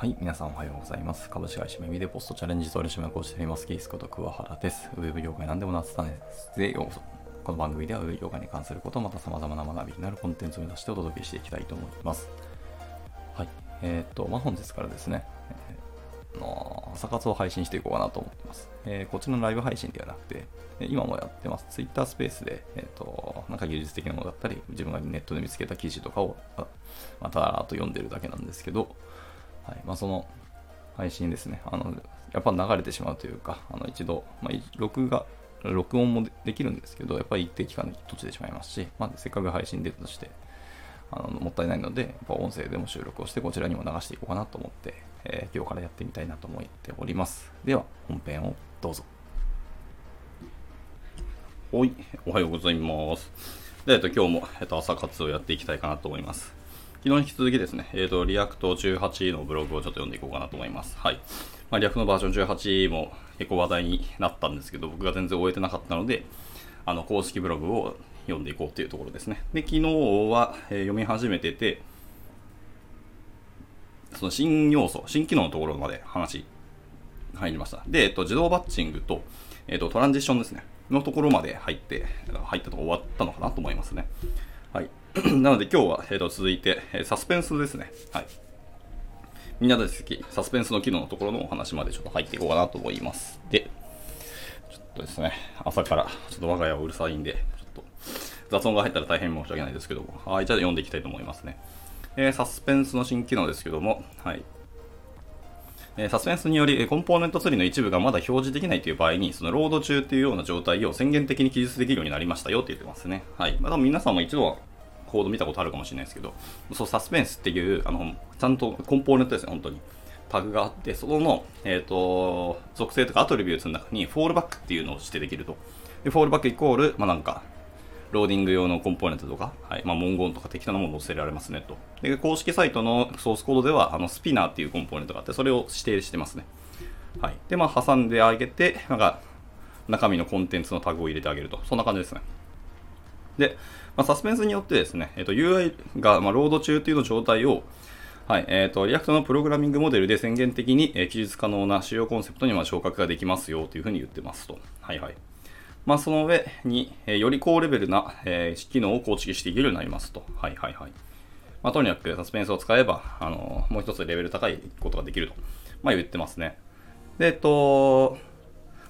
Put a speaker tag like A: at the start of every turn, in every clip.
A: はい、皆さんおはようございます。株式会社メミでポストチャレンジ取締役をしています、キースこと桑原です。ウェブ業界何でもなってたねでようこそ。この番組ではウェブ業界に関すること、また様々な学びになるコンテンツを目指してお届けしていきたいと思います。はい、えっ、と、まあ、本日からですね、えーの朝活を配信していこうかなと思ってます。えーこっちのライブ配信ではなくて、今もやってます。Twitter スペースで、えっ、と、なんか技術的なものだったり、自分がネットで見つけた記事とかを、またらっと読んでるだけなんですけど、はいまあ、その配信ですね、あのやっぱ流れてしまうというか、あの一度、まあ、録画、録音もできるんですけど、やっぱり一定期間で閉じてしまいますし、まあ、せっかく配信データとしてあのもったいないので、やっぱ音声でも収録をして、こちらにも流していこうかなと思って、えー今日からやってみたいなと思っております。では、本編をどうぞ。
B: はい、おはようございます。で、えっと、今日も、えっと、朝活をやっていきたいかなと思います。昨日に引き続きですね、えっと、 React 18のブログをちょっと読んでいこうかなと思います。はい。まあ、 React のバージョン18も結構話題になったんですけど、僕が全然追えてなかったので、あの、公式ブログを読んでいこうというところですね。で、昨日は、えー読み始めてて、その新要素、新機能のところまで話入りました。で、えっと、自動バッチングと、えっと、トランジションですね。のところまで入って、入ったとこ終わったのかなと思いますね。なので今日は、えっと、続いて、えサスペンスですね。はい。みんなで好き、サスペンスの機能のところのお話までちょっと入っていこうかなと思います。で、ちょっとですね、朝からちょっと我が家はうるさいんで、ちょっと雑音が入ったら大変申し訳ないですけども、はい、じゃあ読んでいきたいと思いますね。えーサスペンスの新機能ですけども、はい。えサスペンスにより、コンポーネントツリーの一部がまだ表示できないという場合に、そのロード中っていうような状態を宣言的に記述できるようになりましたよって言ってますね。はい。まあ、皆さんも一度はコード見たことあるかもしれないですけど、そう、サスペンスっていう、あの、ちゃんとコンポーネントですね、本当に。タグがあって、その、えっ、と、属性とか attributes の中に、 fallback っていうのを指定できると。で、 fallback イコール、まあ、なんか、ローディング用のコンポーネントとか、はいまあ、文言とか適当なものを載せられますねと。で、公式サイトのソースコードでは、あの Spinner っていうコンポーネントがあって、それを指定してますね。はい。で、まあ、挟んであげて、なんか、中身のコンテンツのタグを入れてあげると。そんな感じですね。で、まあ、サスペンスによってですね、えっと UI が、ま、ロード中っていうの状態を、はい、えっ、と、 React のプログラミングモデルで宣言的に、えー記述可能な主要コンセプトにま昇格ができますよというふうに言ってますと。はいはい。まあ、その上に、えーより高レベルな、えー機能を構築していけるようになりますと。はいはいはい。まあ、とにかくサスペンスを使えば、あのもう一つレベル高いことができると、ま、言ってますね。で、えっと、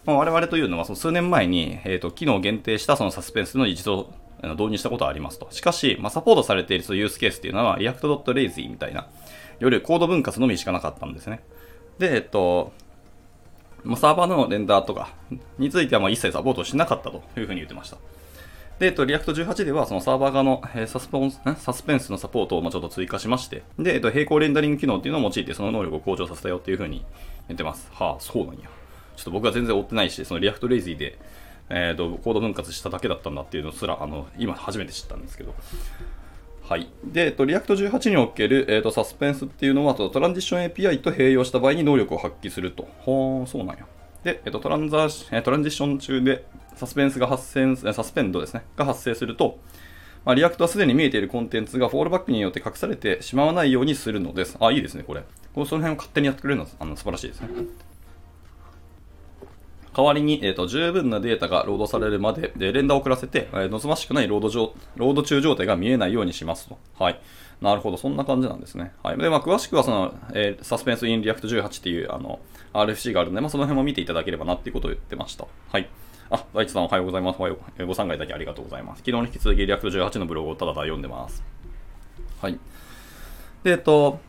B: まあ、我々というのはその数年前に、えー、と機能を限定したそのサスペンスの一度導入したことはありますと。しかし、まあ、サポートされているそのユースケースっていうのは React.lazy みたいな、よりコード分割のみしかなかったんですね。で、えっと、まあ、サーバーのレンダーとかについてはまあ一切サポートしなかったというふうに言ってました。で、えっと、React 18では、そのサーバー側の、えサスポンスサスペンスのサポートをちょっと追加しまして、で、えっと、並行レンダリング機能っていうのを用いて、その能力を向上させたよっていうふうに言ってます。はあ、そうなんや。ちょっと僕は全然追ってないし、その React Lazy で、えー、とコード分割しただけだったんだっていうのすら、あの今初めて知ったんですけど。はい。で、えっと、React 18における、えっとサスペンスっていうのは、トランジション API と併用した場合に能力を発揮すると。ほー、そうなんや。で、えっと、トランザトランジション中でサスペンスが発生、 suspend ですね、が発生すると、まあ、 React はすでに見えているコンテンツが fallback によって隠されてしまわないようにするのです。あ、いいですね、これ。こうその辺を勝手にやってくれるのはあの素晴らしいですね。代わりに、えーと、十分なデータがロードされるまで、でレンダーを遅らせて、えー望ましくないロード上ロード中状態が見えないようにしますと。はい。なるほど、そんな感じなんですね。はい。で、まあ、詳しくは、その、えー Suspense in React 18っていう、あの、RFC があるので、まあ、その辺も見ていただければなっていうことを言ってました。はい。あ、大地さんおはようございます。おはようご参加いただきありがとうございます。昨日に引き続き React 18のブログをただただ読んでます。はい。で、えっと、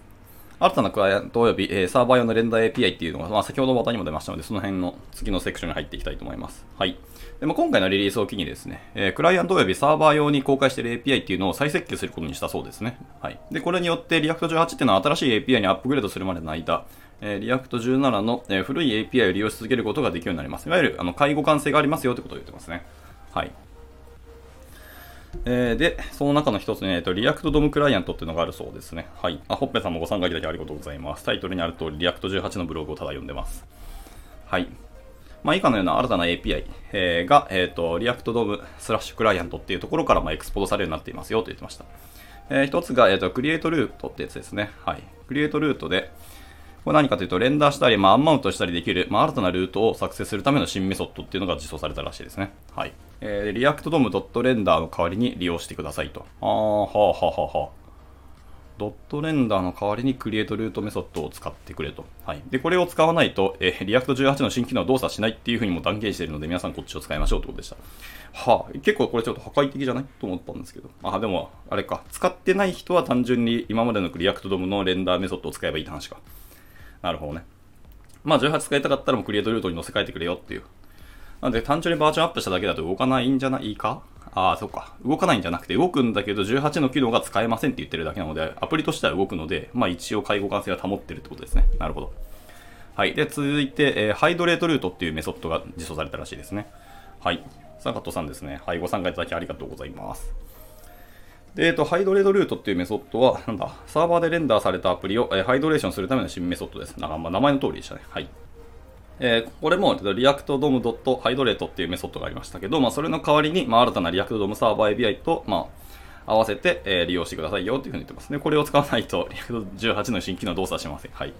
B: 新たなクライアントおよび、えサーバー用のレンダー API っていうのが、まあ、先ほど話題にも出ましたので、その辺の次のセクションに入っていきたいと思います。はい。でまあ、今回のリリースを機にですね、えークライアントおよびサーバー用に公開している API っていうのを再設計することにしたそうですね。はい。で、これによって React 18っていうのは新しい API にアップグレードするまでの間、えー、React 17の、えー古い API を利用し続けることができるようになります。いわゆる、あの、下位互換性がありますよということを言ってますね。はい。えーで、その中の一つに、えーと、 React DOM Client っていうのがあるそうですね。はい。あ、ホッペさんもご参加いただきありがとうございます。タイトルにある通り、 React 18のブログをただ読んでます。はい。まあ、以下のような新たな API、えーが、えっ、と、 React DOM slash client っていうところから、まあ、エクスポートされるようになっていますよと言ってました。えー一つが、えっ、と、 createRoot ってやつですね。はい。 createRoot で、これ何かというと、レンダーしたり、まあ、アンマウントしたりできる、まあ、新たなルートを作成するための新メソッドっていうのが実装されたらしいですね。はい。えー、 ReactDOM dot render の代わりに利用してくださいと。あー、はあはあはあはあ。 dot render の代わりに createRoot メソッドを使ってくれと。はい。で、これを使わないと、えー、 React 18の新機能は動作しないっていうふうにも断言しているので、皆さんこっちを使いましょうってことでした。はあ、結構これちょっと破壊的じゃないと思ったんですけど。あ、でも、あれか。使ってない人は単純に今までの ReactDOM のレンダーメソッドを使えばいいって話か。なるほどね。まあ、18使いたかったらもう createRoot に載せ替えてくれよっていう。なんで単純にバージョンアップしただけだと動かないんじゃないか？ああ、そっか。動かないんじゃなくて、動くんだけど、18の機能が使えませんって言ってるだけなので、アプリとしては動くので、まあ一応下位互換性が保ってるってことですね。なるほど。はい。で、続いて、えー、 hydrateRoot っていうメソッドが実装されたらしいですね。はい。サカットさんですね。はい。ご参加いただきありがとうございます。で、えっと、ハイドレートルートっていうメソッドは、なんだ、サーバーでレンダーされたアプリを、えー、ハイドレーションするための新メソッドです。なんか、まあ、名前の通りでしたね。はい。えー、これも React-DOM.Hydrate っていうメソッドがありましたけど、まあ、それの代わりに、まあ、新たな React-DOM サーバー API と、まあ、合わせて、えー、利用してくださいよっていうふうに言ってますね。これを使わないと React18 の新機能動作しません。はい。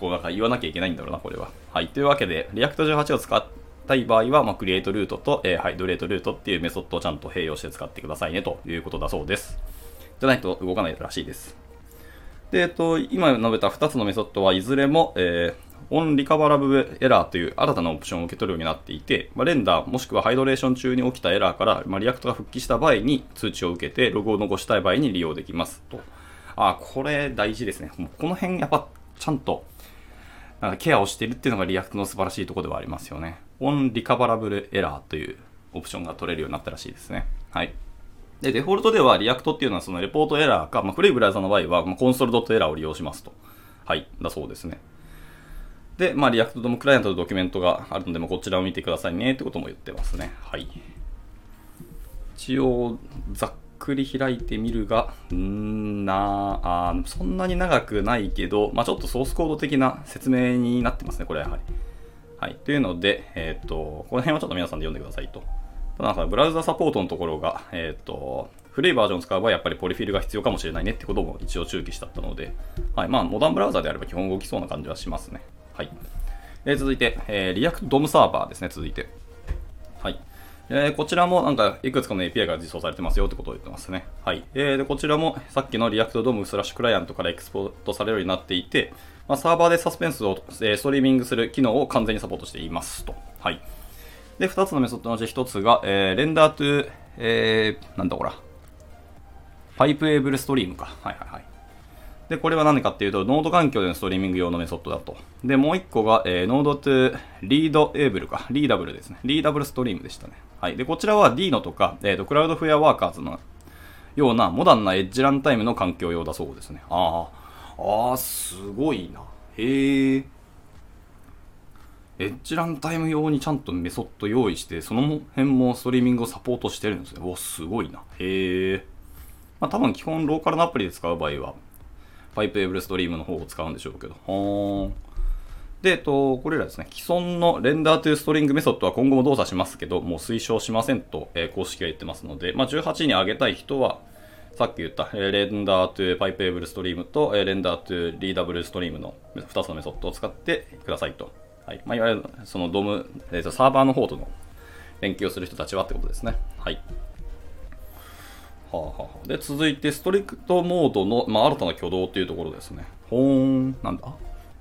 B: こうなんか言わなきゃいけないんだろうな、これは。はい。というわけで、React18 を使ったい場合は、まあ、 createRoot と、えー、 hydrateRoot っていうメソッドをちゃんと併用して使ってくださいねということだそうです。じゃないと動かないらしいです。で、えっと、今述べた2つのメソッドはいずれも、えー onRecoverableError という新たなオプションを受け取るようになっていて、ま、レンダーもしくはハイドレーション中に起きたエラーから、ま、 React が復帰した場合に通知を受けてログを残したい場合に利用できますと。あ、これ大事ですね。この辺やっぱちゃんとなんかケアをしているっていうのが React の素晴らしいところではありますよね。 onRecoverableError というオプションが取れるようになったらしいですね。はい。で、デフォルトでは React っていうのはその reportError か、まあ、古いブラウザの場合は、ま、 console dot error を利用しますと。はい。だそうですね。で、まあ、 React DOM Client のドキュメントがあるので、まあ、こちらを見てくださいねってことも言ってますね。はい。一応、ざっくり開いてみるが、んなあそんなに長くないけど、まあ、ちょっとソースコード的な説明になってますね、これはやはり。はい。というので、えっ、ー、と、この辺はちょっと皆さんで読んでくださいと。ただ、ブラウザサポートのところが、えっ、ー、と、古いバージョンを使う場合、やっぱり polyfill が必要かもしれないねってことも一応注記したったので、はい。まあ、モダンブラウザであれば基本動きそうな感じはしますね。はい。えー、続いて、えー、 React DOM Server ですね、続いて。はい。えー、こちらもなんかいくつかの API が実装されてますよってことを言ってますね。はい。えー、でこちらもさっきの React DOM slash client からエクスポートされるようになっていて、まあ、サーバーでサスペンスを、えー、ストリーミングする機能を完全にサポートしていますと。はい。で、2つのメソッドのうち1つが、えー、 render to、えー、なんだこら。 pipeable stream か。はいはいはい。で、これは何かっていうと、 Node 環境でのストリーミング用のメソッドだと。で、もう一個が、えー、 render to readable か。 readable ですね。 readable stream でしたね。はい。で、こちらは Deno とか、えっ、ー、と、 Cloudflare Workers のようなモダンなエッジランタイムの環境用だそうですね。ああ、ああ、すごいな。へえ。エッジランタイム用にちゃんとメソッド用意して、その辺もストリーミングをサポートしてるんですね。お、すごいな。へえ。まあ多分基本ローカルのアプリで使う場合は、 pipeable stream の方を使うんでしょうけど。はで、えっと、これらですね、既存の render to string メソッドは今後も動作しますけど、もう推奨しませんと、えー、公式が言ってますので、まあ、18に上げたい人は、さっき言った、えー、 render to pipeable stream と、えー、 render to readable stream の2つのメソッドを使ってくださいと。はいまあ、いわゆるその DOM、えー、とサーバーの方との連携をする人たちはってことですね。はい。はあはあ、で続いて、 strict mode の、まあ、新たな挙動というところですね。ほーん、なんだ？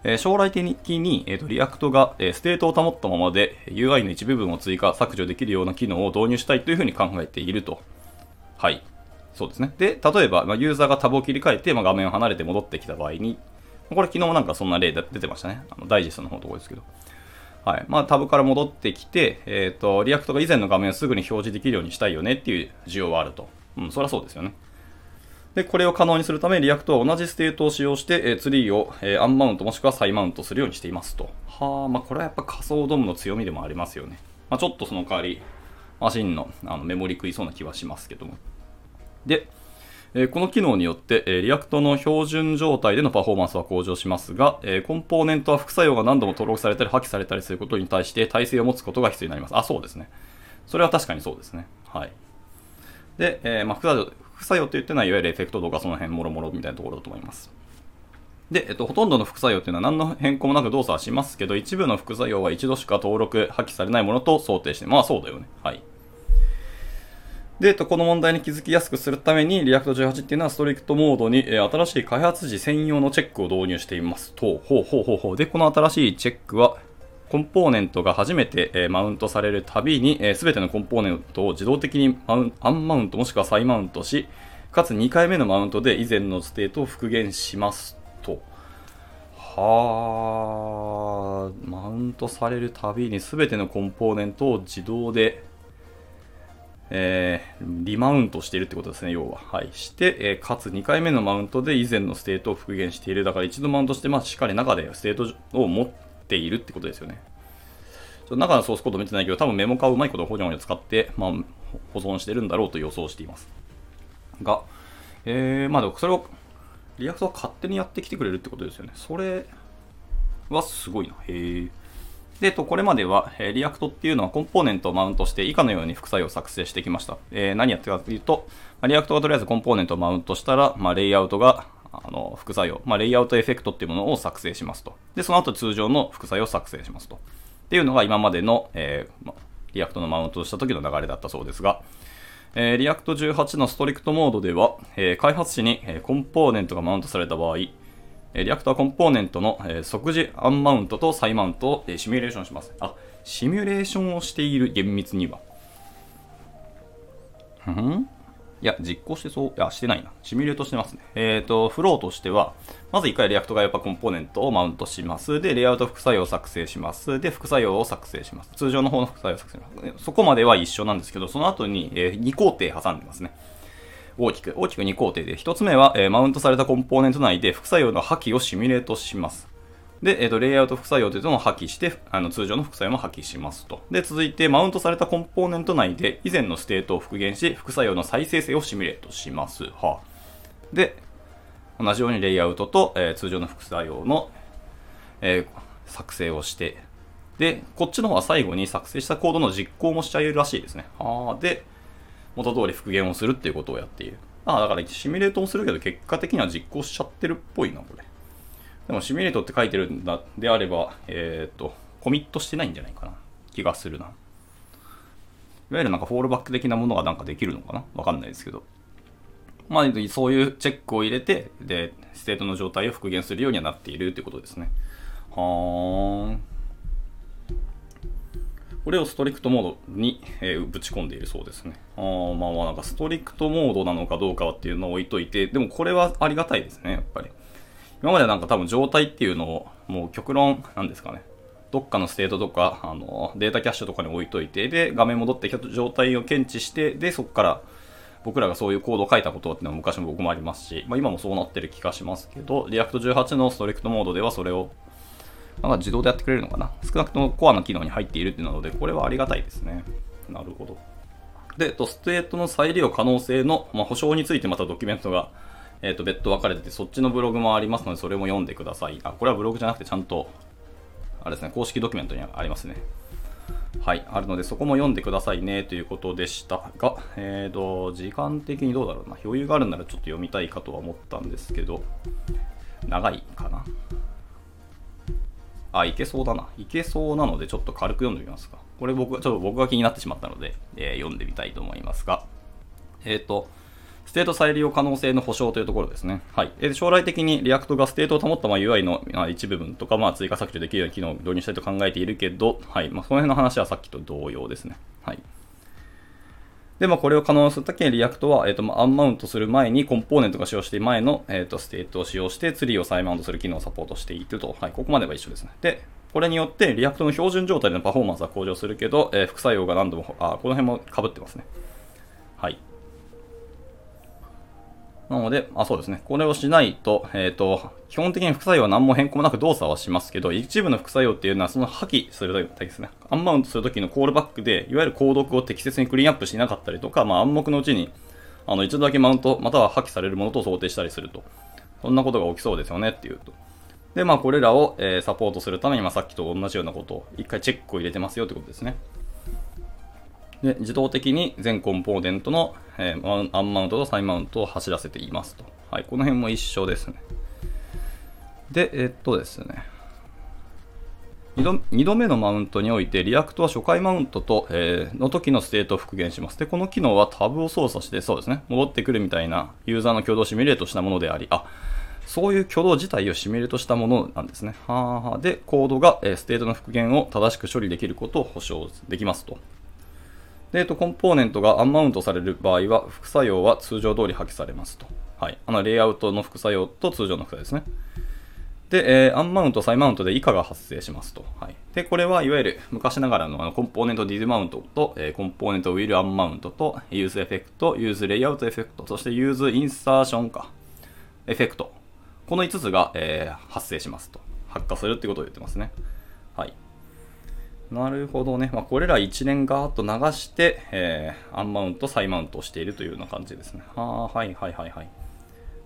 B: えー、将来的に、えーと、 React が、えー、ステートを保ったままで UI の一部分を追加、削除できるような機能を導入したいというふうに考えていると。はい。そうですね。で、例えば、まあ、ユーザーがタブを切り替えて、まあ、画面を離れて戻ってきた場合に、これ昨日もなんかそんな例出てましたね。あのダイジェストの方のところですけど。はい。まあ、タブから戻ってきて、えっ、ー、と、 React が以前の画面をすぐに表示できるようにしたいよねっていう需要はあると。うん、そりゃそうですよね。で、これを可能にするため、 React は同じステートを使用して、え、ツリーを、え、アンマウントもしくは再マウントするようにしていますと。はあ、まあこれはやっぱ仮想 DOM の強みでもありますよね。まあちょっとその代わり、マシンのあのメモリ食いそうな気はしますけども。で、え、この機能によって、え、 React の標準状態でのパフォーマンスは向上しますが、え、コンポーネントは副作用が何度も登録されたり破棄されたりすることに対して耐性を持つことが必要になります。あ、そうですね。それは確かにそうですね。はい。で、えー、まあ副作用、副作用って言ってのは、いわゆるエフェクトとかその辺もろもろみたいなところだと思います。で、えっと、ほとんどの副作用っていうのは何の変更もなく動作はしますけど、一部の副作用は一度しか登録、破棄されないものと想定して、まあそうだよね。はい。で、えっと、この問題に気づきやすくするために、 React 18っていうのは strict mode に、え、新しい開発時専用のチェックを導入していますと、ほうほうほうほう。で、この新しいチェックは、コンポーネントが初めて、え、マウントされるたびに、す、えー、てのコンポーネントを自動的にマウンアンマウントもしくは再マウントし、かつ2回目のマウントで以前のステートを復元しますと。はあ、マウントされるたびにすべてのコンポーネントを自動で、えー、リマウントしているってことですね、要は。はい。して、えー、かつ2回目のマウントで以前のステートを復元している。だから一度マウントして、まあ、しっかり中でステートを持ってているってことですよね。ちょ中のソースコード見てないけど、多分メモ化をうまいことをほにょほにょ使って、まあ、保存してるんだろうと予想しています。が、えー、まあでも、それを、 React は勝手にやってきてくれるってことですよね。それはすごいな。へえ。で、と、これまでは、え、 React っていうのはコンポーネントをマウントして以下のように副作用を作成してきました。えー、何やってるかというと、 React がとりあえずコンポーネントをマウントしたら、まあ、レイアウトがあの副作用、まあ、レイアウトエフェクトっていうものを作成しますと。で、その後通常の副作用を作成しますと。っていうのが今までの、えーま、 React のマウントをした時の流れだったそうですが、えー、 React 18の strict mode では、えー、開発時に、え、コンポーネントがマウントされた場合、え React はコンポーネントの、え即時アンマウントと再マウントを、えシミュレーションします。あ、シミュレーションをしている厳密には。ふんいや、実行してそう、いや、してないな。シミュレートしてますね。えっ、ー、と、フローとしては、まず1回 React がやっぱコンポーネントをマウントします。で、レイアウト副作用を作成します。で、副作用を作成します。通常の方の副作用を作成します。そこまでは一緒なんですけど、その後に、え、2工程挟んでますね。大きく、大きく2工程で、1つ目は、え、マウントされたコンポーネント内で副作用の破棄をシミュレートします。で、えっ、ー、と、レイアウト副作用というのを破棄して、あの、通常の副作用も破棄しますと。で、続いて、マウントされたコンポーネント内で、以前のステートを復元し、副作用の再生成をシミュレートします。はあ、で、同じようにレイアウトと、えー、通常の副作用の、えー、作成をして、で、こっちの方は最後に作成したコードの実行もしちゃえるらしいですね。はあ、で、元通り復元をするっていうことをやっている。ああ、だからシミュレートもするけど、結果的には実行しちゃってるっぽいな、これ。でもシミュレートって書いてるんだであれば、えっ、ー、と、コミットしてないんじゃないかな。気がするな。いわゆるなんかフォールバック的なものがなんかできるのかなわかんないですけど。まあ、そういうチェックを入れて、で、ステートの状態を復元するようにはなっているということですね。はーん。これを strict mode に、えー、ぶち込んでいるそうですね。あまあまあなんか strict mode なのかどうかっていうのを置いといて、でもこれはありがたいですね、やっぱり。今までなんか多分状態っていうのを、もう極論、なんですかね。どっかのステートとか、あの、データキャッシュとかに置いといて、で、画面戻ってきた状態を検知して、で、そこから僕らがそういうコードを書いたことっていうのは昔も僕もありますし、まあ今もそうなってる気がしますけど、 React 18の strict mode ではそれを、なんか自動でやってくれるのかな少なくともコアの機能に入っているっていうので、これはありがたいですね。なるほど。で、ステートの再利用可能性の、まあ、保証についてまたドキュメントがえっ、ー、と、別途分かれてて、そっちのブログもありますので、それも読んでください。あ、これはブログじゃなくて、ちゃんと、あれですね、公式ドキュメントにありますね。はい、あるので、そこも読んでくださいね、ということでしたが、えっ、ー、と、時間的にどうだろうな。余裕があるならちょっと読みたいかとは思ったんですけど、長いかな？あ、いけそうだな。いけそうなので、ちょっと軽く読んでみますか。これ僕、ちょっと僕が気になってしまったので、えー、読んでみたいと思いますが、えっ、ー、と、ステート再利用可能性の保証というところですね。はい。で将来的に React がステートを保ったま UI の一部分とか、まあ、追加削除できるような機能を導入したいと考えているけど、はい。まあ、その辺の話はさっきと同様ですね。はい。で、まあ、これを可能にするときに React は、えっ、ー、と、まあ、アンマウントする前にコンポーネントが使用して前の、えっ、ー、と、ステートを使用してツリーを再マウントする機能をサポートしていると。はい。ここまでは一緒ですね。で、これによって React の標準状態でのパフォーマンスは向上するけど、えー、副作用が何度も、あ、この辺も被ってますね。はい。なので、あ、そうですね。これをしないと、えっ、ー、と、基本的に副作用は何も変更もなく動作はしますけど、一部の副作用っていうのはその破棄するときですね。アンマウントするときのコールバックで、いわゆる購読を適切にクリーンアップしなかったりとか、まあ暗黙のうちに、あの、一度だけマウント、または破棄されるものと想定したりすると。そんなことが起きそうですよねっていうと。で、まあこれらを、えー、サポートするために、まあさっきと同じようなことを、一回チェックを入れてますよってことですね。で自動的に全コンポーネントの、えー、アンマウントと再マウントを走らせていますと。はい、この辺も一緒ですね。で、えっとですね。2度目のマウントにおいて、 React は初回マウントと、えー、の時のステートを復元します。で、この機能はタブを操作して、そうですね、戻ってくるみたいなユーザーの挙動をシミュレートしたものであり、あ、そういう挙動自体をシミュレートしたものなんですね。ははで、コードが、えー、ステートの復元を正しく処理できることを保証できますと。で、えっと、コンポーネントがアンマウントされる場合は、副作用は通常通り破棄されますと。はい。あの、レイアウトの副作用と通常の副作用ですね。で、えー、アンマウント、再マウントで以下が発生しますと。はい。で、これはいわゆる昔ながらのあの componentDidMount と、えー、 componentWillUnmount と、 useEffect、 useLayoutEffect、そして useInsertion か、エフェクト。この5つが、えー、発生しますと。発火するってことを言ってますね。なるほどね。まあ、これら一連ガーッと流して、えー、アンマウント、サイマウントをしているというような感じですね。はあ、はいはいはいはい。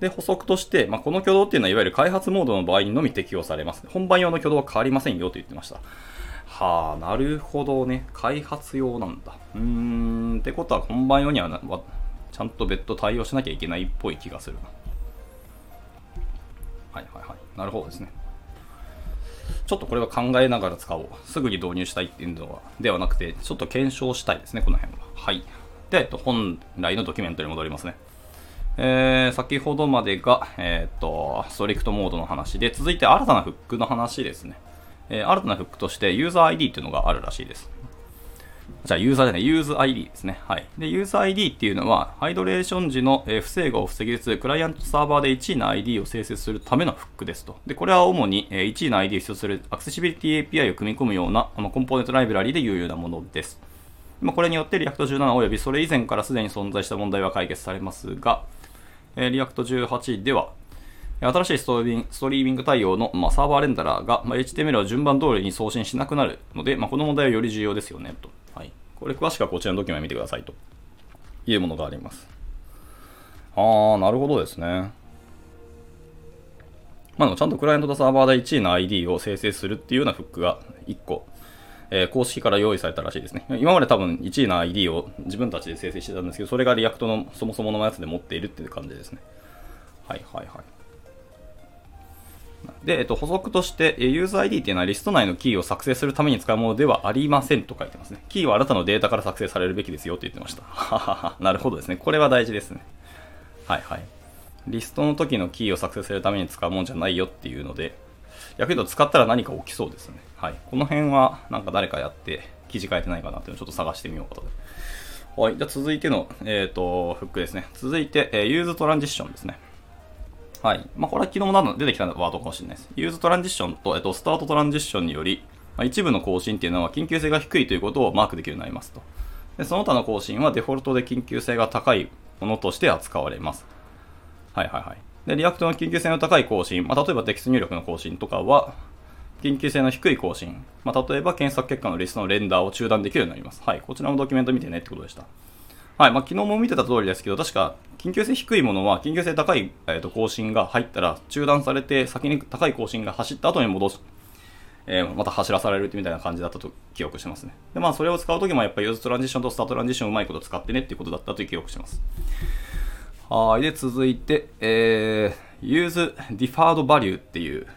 B: で、補足として、まあ、この挙動っていうのは、いわゆる開発モードの場合にのみ適用されます。本番用の挙動は変わりませんよと言ってました。はあ、なるほどね。開発用なんだ。うーん、ってことは本番用にはなちゃんと別途対応しなきゃいけないっぽい気がするな。はいはいはい。なるほどですね。ちょっとこれは考えながら使おう。すぐに導入したいっていうのはではなくて、ちょっと検証したいですね、この辺は。はい。で、えっと、本来のドキュメントに戻りますね。えー、先ほどまでが、えー、っと、ストリクトモードの話で、続いて新たなフックの話ですね。えー、新たなフックとして、ユーザー ID っていうのがあるらしいです。じゃあ、ユーザーじゃない、 useId ですね。はい。で、 useId っていうのは、ハイドレーション時の、不整合を防ぎつつ、クライアントサーバーで1位の ID を生成するためのフックですと。で、これは主に、1位の ID を必要するアクセシビリティ API を組み込むような、あコンポーネントライブラリで有用なものです。まこれによって、 React 17及びそれ以前からすでに存在した問題は解決されますが、え React 18では、新しいストリーミング対応の、まあ、サーバーレンダラーが、まあ、HTML を順番通りに送信しなくなるので、まあ、この問題はより重要ですよねと。はい、これ詳しくはこちらのドキュメント見てくださいというものがあります。ああ、なるほどですね。まあ、ちゃんとクライアントとサーバーで1位の ID を生成するっていうようなフックが1個えー、公式から用意されたらしいですね。今まで多分1位の ID を自分たちで生成してたんですけど、それが React のそもそものやつで持っているっていう感じですね。はいはいはい。で、えっと、補足として、ユーザー ID っていうのはリスト内のキーを作成するために使うものではありませんと書いてますね。キーはあなたのデータから作成されるべきですよって言ってました。ははは。なるほどですね。これは大事ですね。はいはい。リストの時のキーを作成するために使うもんじゃないよっていうので、逆に言うと使ったら何か起きそうですね。はい。この辺はなんか誰かやって記事書いてないかなっていうのをちょっと探してみようかと。はい。じゃあ続いての、えっ、ー、と、フックですね。続いて、えー、ユーズトランジッションですね。はい。まあ、これは昨日も出てきたワードかもしれないです。ユーズトランジッションと、えっ、と、スタートトランジッションにより、まあ、一部の更新っていうのは緊急性が低いということをマークできるようになりますと。でその他の更新はデフォルトで緊急性が高いものとして扱われます。はいはいはい。で、 React の緊急性の高い更新、まあ、例えばテキスト入力の更新とかは、緊急性の低い更新、まあ、例えば検索結果のリストのレンダーを中断できるようになります。はい、こちらのドキュメント見てねってことでした。はい、まあ、昨日も見てた通りですけど、確か、緊急性低いものは、緊急性高い、えー、と更新が入ったら中断されて、先に高い更新が走った後に戻す。えー、また走らされるみたいな感じだったと記憶してますね。で、まあ、それを使うときもやっぱり useTransition と startTransition をうまいこと使ってねっていうことだったという記憶してます。はい。で、続いて、えー、use deferred value っていう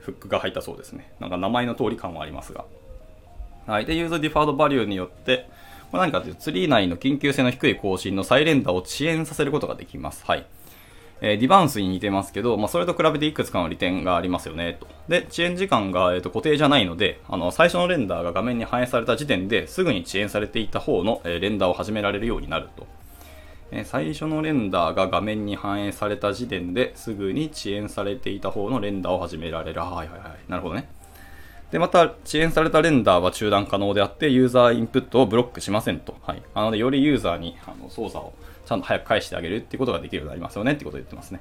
B: フックが入ったそうですね。なんか名前の通り感はありますが。はい。で、use deferred value によって、これ何かというと、ツリー内の緊急性の低い更新の再レンダーを遅延させることができます。はい。えー、 debounce に似てますけど、まあ、それと比べていくつかの利点がありますよね、と。で、遅延時間が、えーと、固定じゃないので、あの、最初のレンダーが画面に反映された時点ですぐに遅延されていた方の、えー、レンダーを始められるようになると。え最初のレンダーが画面に反映された時点ですぐに遅延されていた方のレンダーを始められる。はいはいはい。なるほどね。で、また、遅延されたレンダーは中断可能であって、ユーザーインプットをブロックしませんと。はい。なので、よりユーザーにあの操作をちゃんと早く返してあげるっていうことができるようになりますよねってことを言ってますね。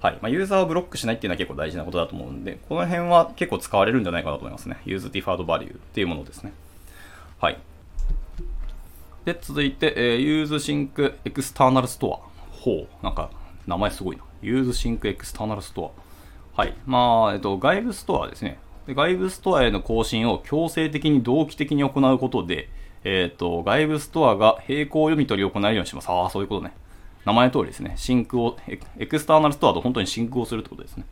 B: はい。まあ、ユーザーをブロックしないっていうのは結構大事なことだと思うんで、この辺は結構使われるんじゃないかなと思いますね。 use deferred value っていうものですね。はい。で、続いて、えー、ユーズシンクエクスターナルストア。ほう、なんか名前すごいな。 useSyncExternalStore。はい。まあ、えっと、外部ストアですね。で外部ストアへの更新を強制的に同期的に行うことで、えっ、と、外部ストアが並行読み取りを行えるようにします。ああ、そういうことね。名前の通りですね。 sync を、 external store と本当に sync をするってことですね。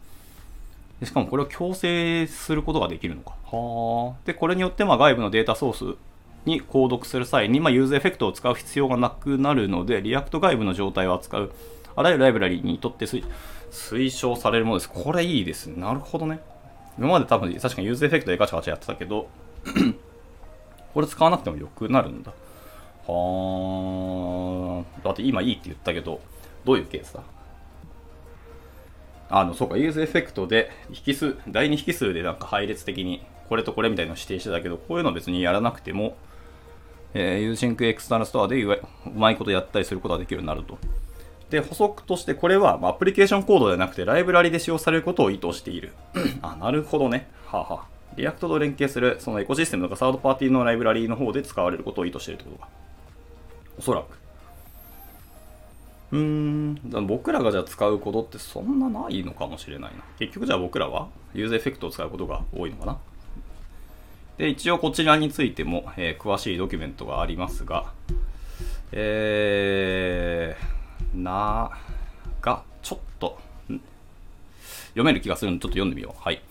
A: でしかもこれを強制することができるのか。はあ。で、これによってまあ外部のデータソースに購読する際に、まあ、 useEffect を使う必要がなくなるので、 React 外部の状態を扱うあらゆるライブラリにとって推奨されるものです。これいいですね。なるほどね。今まで多分確かに useEffect でガチャガチャやってたけど、これ使わなくてもよくなるんだ。はあ。だって今いいって言ったけど、どういうケースだ？あの、そうか、 useEffect で引数、第2引数でなんか配列的にこれとこれみたいなのを指定してたけど、こういうの別にやらなくても、えー、 useSyncExternalStore でうまいことやったりすることができるようになると。で、補足としてこれは、まあ、アプリケーションコードではなくてライブラリで使用されることを意図している。あ、なるほどね。はあ、はあ、 React と連携するそのエコシステムとかサードパーティーのライブラリの方で使われることを意図しているってことか。おそらく。うーん、僕らがじゃあ使うことってそんなないのかもしれないな。結局じゃあ僕らは useEffect を使うことが多いのかな。で、一応こちらについても、えー、詳しいドキュメントがありますが、えー、なが、ちょっと、読める気がするので、ちょっと読んでみよう。はい。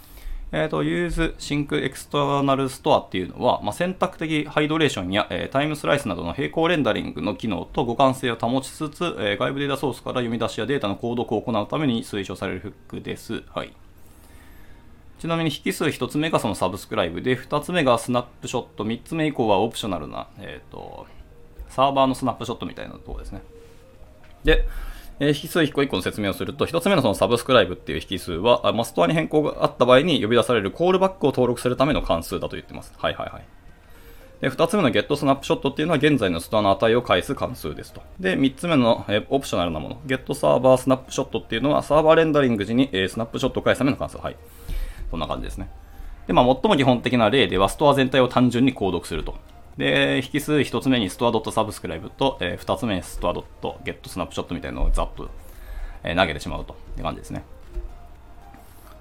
A: えっ、ー、と、Use Sync External Store っていうのは、まあ、選択的ハイドレーションや、えー、タイムスライスなどの並行レンダリングの機能と互換性を保ちつつ、えー、外部データソースから読み出しやデータの購読を行うために推奨されるフックです。はい。ちなみに引数1つ目がその subscribe で、2つ目がスナップショット、3つ目以降はオプショナルな、えっ、ー、と、サーバーのスナップショットみたいなところですね。で、えー、引数1個1個の説明をすると、1つ目のその subscribe っていう引数は、まあ、ストアに変更があった場合に呼び出されるコールバックを登録するための関数だと言ってます。はいはいはい。で、2つ目の get スナップショットっていうのは現在のストアの値を返す関数ですと。で、3つ目の、え、オプショナルなもの、get サーバースナップショットっていうのはサーバーレンダリング時に、えー、スナップショットを返すための関数。はい。そんな感じですね。で、まあ、最も基本的な例では、ストア全体を単純に購読すると。で、引数1つ目にストア .subscribe と、えー、2つ目にストア .getSnapshot みたいなのをザップ、えー、投げてしまうという感じですね。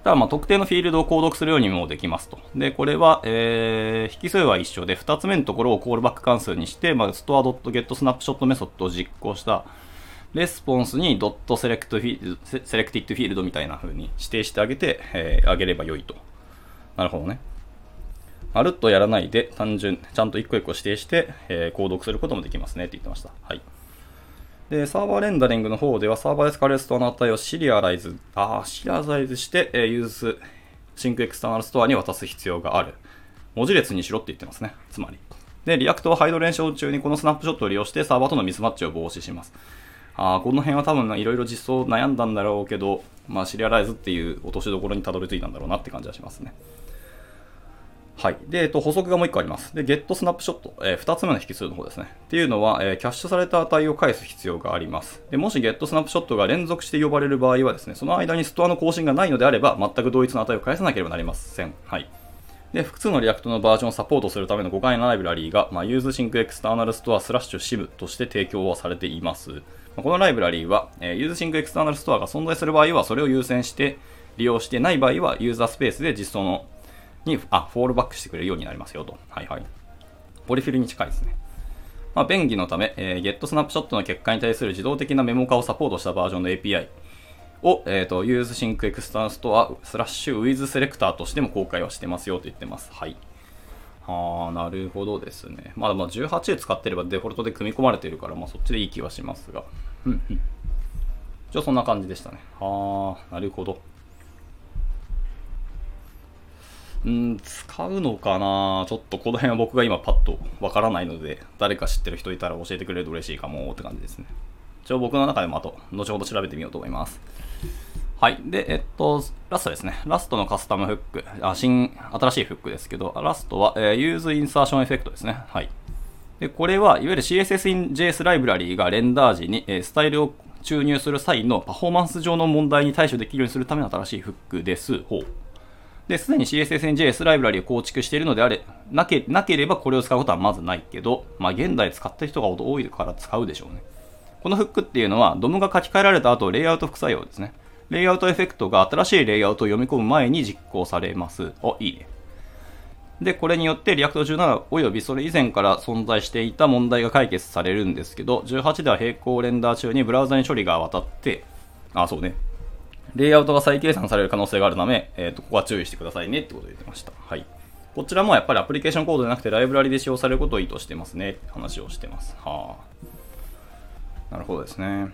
A: ただ、まあ、特定のフィールドを購読するようにもできますと。で、これは、えー、引数は一緒で、2つ目のところをコールバック関数にして、まあ、ストア .getSnapshot メソッドを実行したレスポンスにドット selectField、selectedField みたいな風に指定してあげて、えー、あげればよいと。なるほどね。まるっとやらないで、単純、ちゃんと一個一個指定して、えー、購読することもできますねって言ってました。はい。で、サーバーレンダリングの方では、サーバーで使われるストアの値をシリアライズ、あシリアライズして、えー、 use、SyncExternalStore に渡す必要がある。文字列にしろって言ってますね。つまり。で、 React はハイドレーション中にこのスナップショットを利用してサーバーとのミスマッチを防止します。あこの辺は多分いろいろ実装悩んだんだろうけど、まあ、シリアライズっていう落としどころにたどり着いたんだろうなって感じはしますね。はい。で、えっと、補足がもう1個あります。で、ゲットスナップショット、えー、2つ目の引数の方ですね。っていうのは、えー、キャッシュされた値を返す必要があります。で、もし getSnapshot が連続して呼ばれる場合はですね、その間にストアの更新がないのであれば、全く同一の値を返さなければなりません。はい。で、複数の React のバージョンをサポートするための互換のライブラリーが、まあ、 useSyncExternalStore スラッシュ shim として提供はされています。まこのライブラリーは、えー、 useSyncExternalStore が存在する場合は、それを優先して利用してない場合は、ユーザースペースで実装のに、あ、フォールバックしてくれるようになりますよと。はいはい。ポリフィルに近いですね。まあ、便宜のため、えー、GetSnapshot の結果に対する自動的なメモ化をサポートしたバージョンの API を、えっ、ー、と、UseSync External とはスラッシュ WithSelector としても公開はしてますよと言ってます。はい。はあ、なるほどですね。まだまあ18で使ってればデフォルトで組み込まれているから、まあそっちでいい気はしますが。うんうん。一応そんな感じでしたね。はあ、なるほど。うん、使うのかなちょっとこの辺は僕が今パッとわからないので、誰か知ってる人いたら教えてくれると嬉しいかもって感じですね。一応僕の中でもあと、後ほど調べてみようと思います。はい。で、えっと、ラストですね。ラストのカスタムフック。あ新、新しいフックですけど、ラストは、えー、Use Insertion Effect ですね。はい。で、これは、いわゆる CSS in JS ライブラリーがレンダー時に、えー、スタイルを注入する際のパフォーマンス上の問題に対処できるようにするための新しいフックです。ほう。で、すでに CSSNJS ライブラリを構築しているのであれ、なけなければこれを使うことはまずないけど、まあ現代使ってる人が多いから使うでしょうね。このフックっていうのは、DOM が書き換えられた後、レイアウト副作用ですね。レイアウトエフェクトが新しいレイアウトを読み込む前に実行されます。お、いいね。で、これによって React 17およびそれ以前から存在していた問題が解決されるんですけど、18では並行レンダー中にブラウザに処理が渡って、あ、そうね。
B: レイアウトが再計算される可能性があるため、えっ、と、ここは注意してくださいねってことを言ってました。はい。こちらもやっぱりアプリケーションコードじゃなくてライブラリで使用されることを意図してますねって話をしてます。はあ。なるほどですね。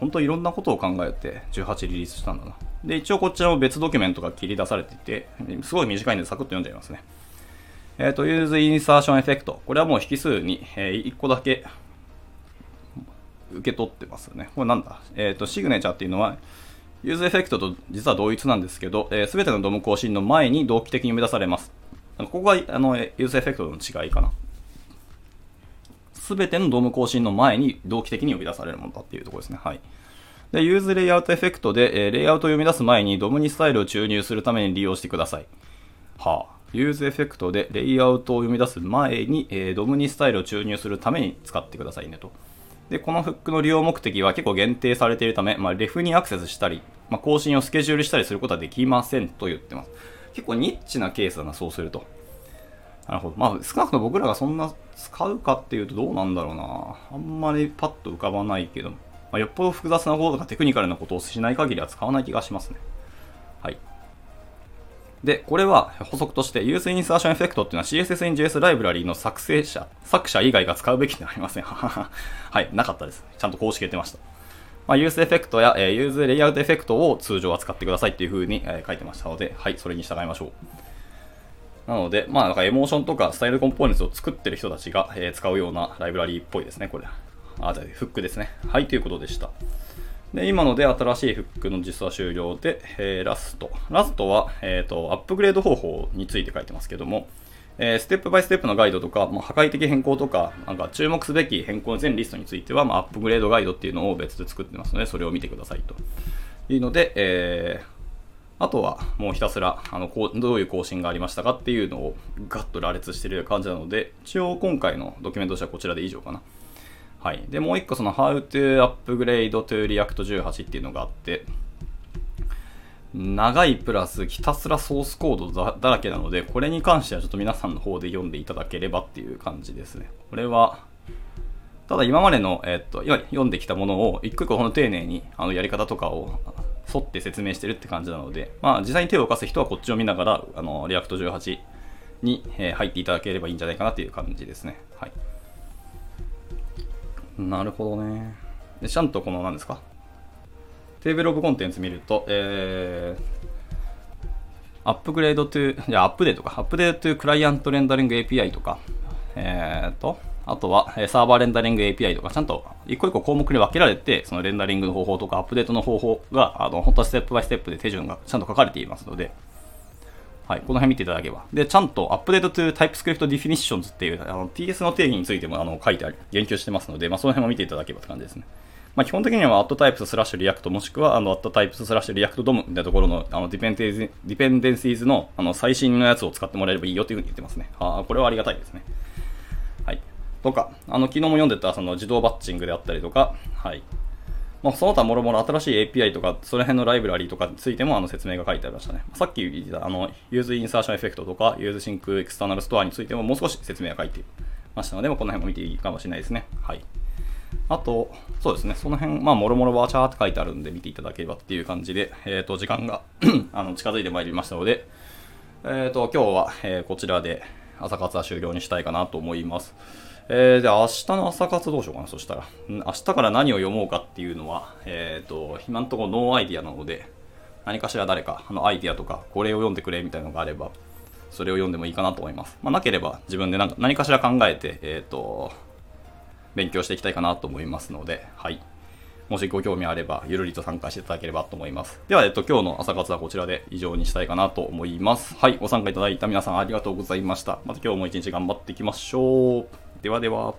B: 本当いろんなことを考えて18リリースしたんだな。で、一応こちらも別ドキュメントが切り出されていて、すごい短いんでサクッと読んじゃいますね。えっ、と、 useInsertionEffect。これはもう引数に、えー、1個だけ受け取ってますよね。これなんだ？えっ、と、シグネチャーっていうのは、 useEffect と実は同一なんですけど、す、えー、べ、ての DOM 更新の前に同期的に呼び出されます。ここがあの useEffect の違いかな。すべての DOM 更新の前に同期的に呼び出されるものだっていうところですね。はい。で、 useLayoutEffect で、えー、レイアウトを読み出す前に DOM にスタイルを注入するために利用してください。はあ。 useEffect でレイアウトを読み出す前に、えー、 DOM にスタイルを注入するために使ってくださいねと。で、このフックの利用目的は結構限定されているため、まあ、 ref にアクセスしたり、まあ、更新をスケジュールしたりすることはできませんと言ってます。結構ニッチなケースだな、そうすると。なるほど。まあ、少なくとも僕らがそんな使うかっていうとどうなんだろうな。あんまりパッと浮かばないけど、まあ、よっぽど複雑なこととかテクニカルなことをしない限りは使わない気がしますね。で、これは補足として、 useInsertionEffect っていうのは CSS in JS ライブラリーの作成者、作者以外が使うべきではありません。はい、なかったです。ちゃんと公式言ってました。まあ、 useEffect や、えー、 useLayoutEffect を通常は使ってくださいっていう風に、えー、書いてましたので、はい、それに従いましょう。なので、まあ、なんか Emotion とか styled-components を作ってる人たちが、えー、使うようなライブラリーっぽいですね、これ。あ、じゃあ、フックですね。はい、ということでした。で、今ので新しいフックの実装終了で、えー、ラスト。ラストは、えっ、ー、と、アップグレード方法について書いてますけども、えー、ステップバイステップのガイドとか、まあ、破壊的変更とか、なんか注目すべき変更の全リストについては、まあ、アップグレードガイドっていうのを別で作ってますので、それを見てくださいというので、えー、あとはもうひたすらあのこうどういう更新がありましたかっていうのをガッと羅列してる感じなので、一応今回のドキュメントとしてはこちらで以上かな。はい。で、もう一個その How to Upgrade to React 18っていうのがあって、長いプラスひたすらソースコードだらけなので、これに関してはちょっと皆さんの方で読んでいただければっていう感じですね。これは、ただ今までの、えっと、読んできたものを一個一個ほん丁寧にあのやり方とかを沿って説明してるって感じなので、まあ、実際に手を動かす人はこっちを見ながら、あの、 React 18に、え、入っていただければいいんじゃないかなという感じですね。はい。なるほどね。でちゃんとこの何ですか？テーブルオブコンテンツ見ると、えー、アップグレードトゥ、じゃアップデートか、アップデートトゥクライアントレンダリング API とか、えーと、あとは、サーバーレンダリング API とか、ちゃんと一個一個項目に分けられて、そのレンダリングの方法とかアップデートの方法が、あの、本当はステップバイステップで手順がちゃんと書かれていますので、はい、この辺見ていただければ。で、ちゃんとアップデート to TypeScript Definitions っていう、あの、TS の定義についてもあの書いてあり、言及してますので、まあ、その辺も見ていただければって感じですね。まあ、基本的には AddTypes スラッシュ React もしくはあの AddTypes スラッシュ React DOM みたいなところのあのディペンデンディペンデンシーズのあの最新のやつを使ってもらえればいいよというふうに言ってますね。あこれはありがたいですね。はい。とか、あの昨日も読んでたその自動バッチングであったりとか、はい。まあ、その他もろもろ新しい API とか、その辺のライブラリーとかについてもあの説明が書いてありましたね。さっき言ったあの Use Insertion Effect とか Use Sync External Store についてももう少し説明が書いてましたので、まあ、この辺も見ていいかもしれないですね。はい。あと、そうですね、その辺、まあ、もろもろバーチャーって書いてあるんで見ていただければっていう感じで、えっ、ー、と、時間が あの近づいてまいりましたので、えっ、ー、と、今日は、えー、こちらで朝活は終了にしたいかなと思います。えー、で、明日の朝活どうしようかな、そしたら。明日から何を読もうかっていうのは、えっ、ー、と、今んところ no idea なので、何かしら誰か、あの、アイディアとか、これを読んでくれみたいなのがあれば、それを読んでもいいかなと思います。まあ、なければ自分でなんか何かしら考えて、えっ、ー、と、勉強していきたいかなと思いますので、はい。もしご興味あれば、ゆるりと参加していただければと思います。では、えっと、今日の朝活はこちらで以上にしたいかなと思います。はい。ご参加いただいた皆さんありがとうございました。また今日も一日頑張っていきましょう。ではでは。